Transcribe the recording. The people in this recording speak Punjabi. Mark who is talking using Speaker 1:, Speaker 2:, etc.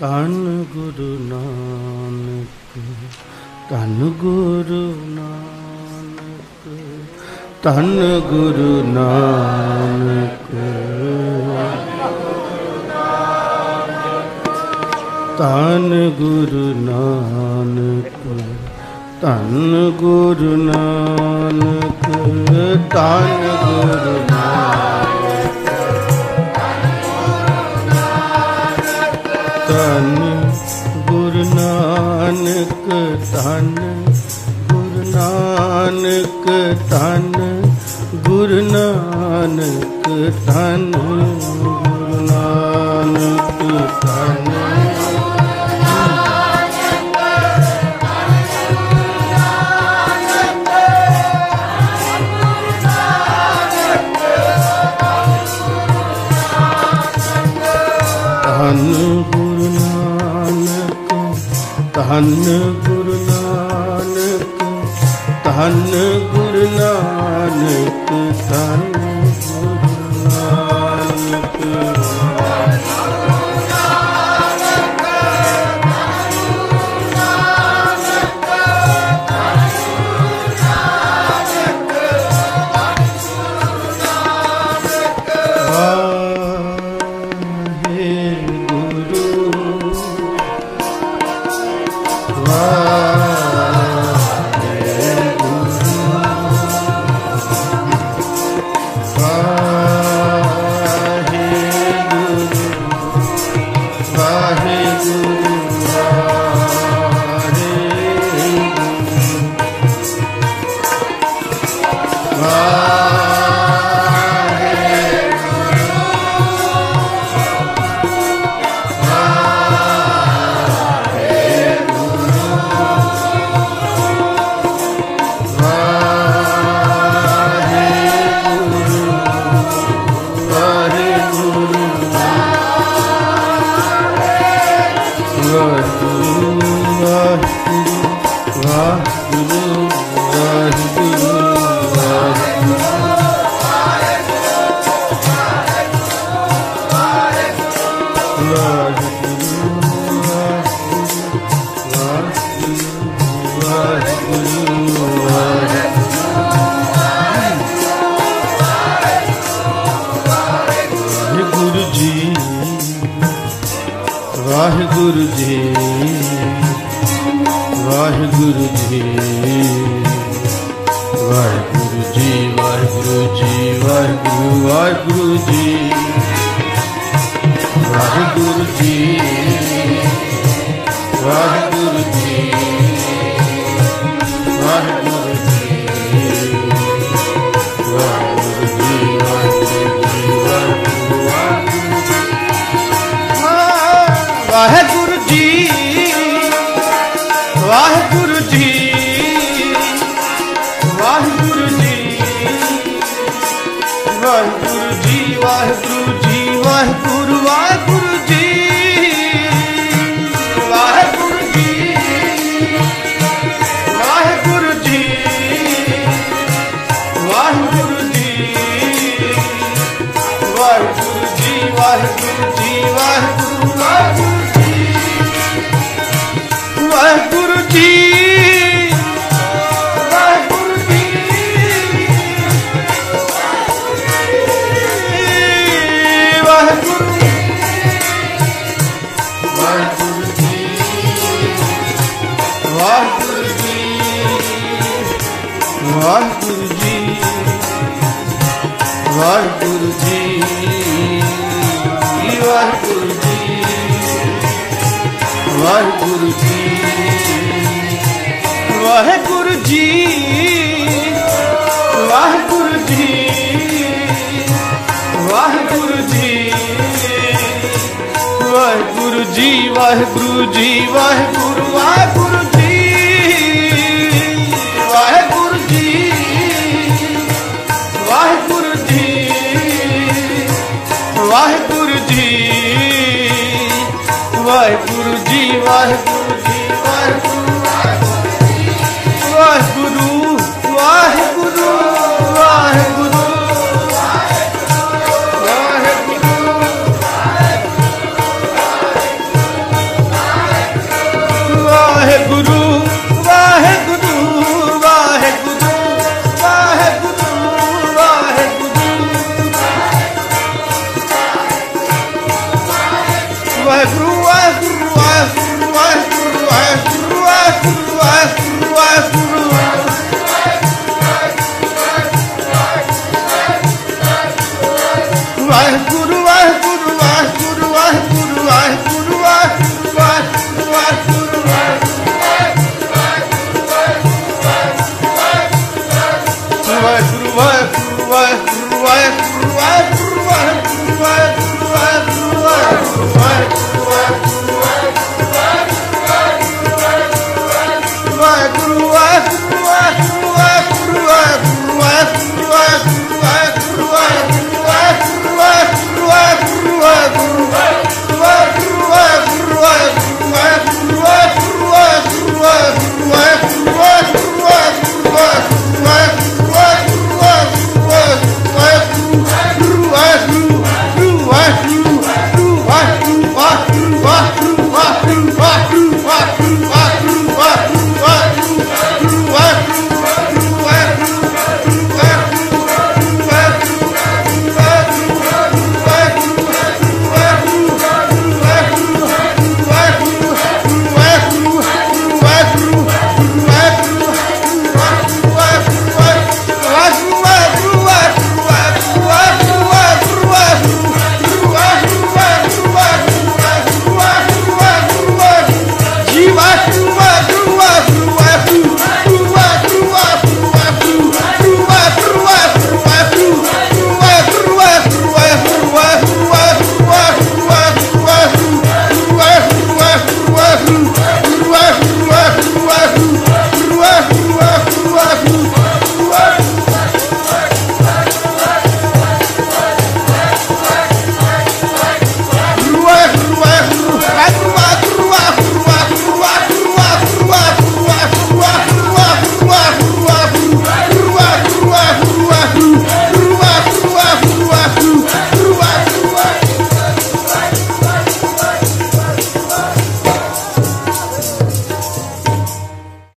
Speaker 1: ਧੰਨ ਗੁਰੂ ਨਾਨਕ, ਧੰਨ ਗੁਰੂ ਨਾਨਕ, ਧੰਨ ਗੁਰੂ ਨਾਨਕ। ਧੰਨ ਗੁਰੂ ਨਾਨਕ, ਧੰਨ ਗੁਰੂ ਨਾਨਕ, ਧੰਨ ਗੁਰੂ ਧੰਨ ਗੁਰੂ ਨਾਨਕ ਧੰਨ ਗੁਰੂ ਨਾਨਕ ਧੰਨ ਗੁਰੂ ਨਾਨਕ ਧੰਨ ਗੁਰੂ ਨਾਨਕ ਧੰਨ। ਧੰਨ ਧੰਨ ਗੁਰੂ ਨਾਨਕ ਧੰਨ ਗੁਰੂ ਨਾਨਕ ਧੰਨ ਗੁਰੂ ਨਾਨਕ। ਵਾਹਿਗੁਰੂ ਜੀ ਵਾਹਿਗੁਰੂ ਜੀ ਵਾਹਿਗੁਰੂ ਜੀ ਵਾਹਿਗੁਰੂ ਜੀ, ਵਾਹਿਗੁਰੂ ਵਾਹਿਗੁਰੂ ਜੀ ਵਾਹਿਗੁਰੂ ਜੀ ਵਾਹਿਗੁਰੂ ਜੀ। beauty ਵਾਹਿਗੁਰੂ ਜੀ। ਵਾਹਿਗੁਰੂ ਜੀ। ਵਾਹਿਗੁਰੂ ਜੀ। ਵਾਹਿਗੁਰੂ ਜੀ। ਵਾਹਿਗੁਰੂ ਜੀ ਵਾਹਿਗੁਰੂ ਜੀ ਵਾਹਿਗੁਰੂ ਵਾਹਿਗੁਰੂ। ਵਾਹਿਗੁਰੂ ਜੀ ਵਾਹਿਗੁਰੂ ਜੀ ਵਾਹਿਗੁਰੂ ਵਾਹਿਗੁਰੂ ਵਾਹਿਗੁਰੂ ਵਾਹਿਗੁਰੂ Vai,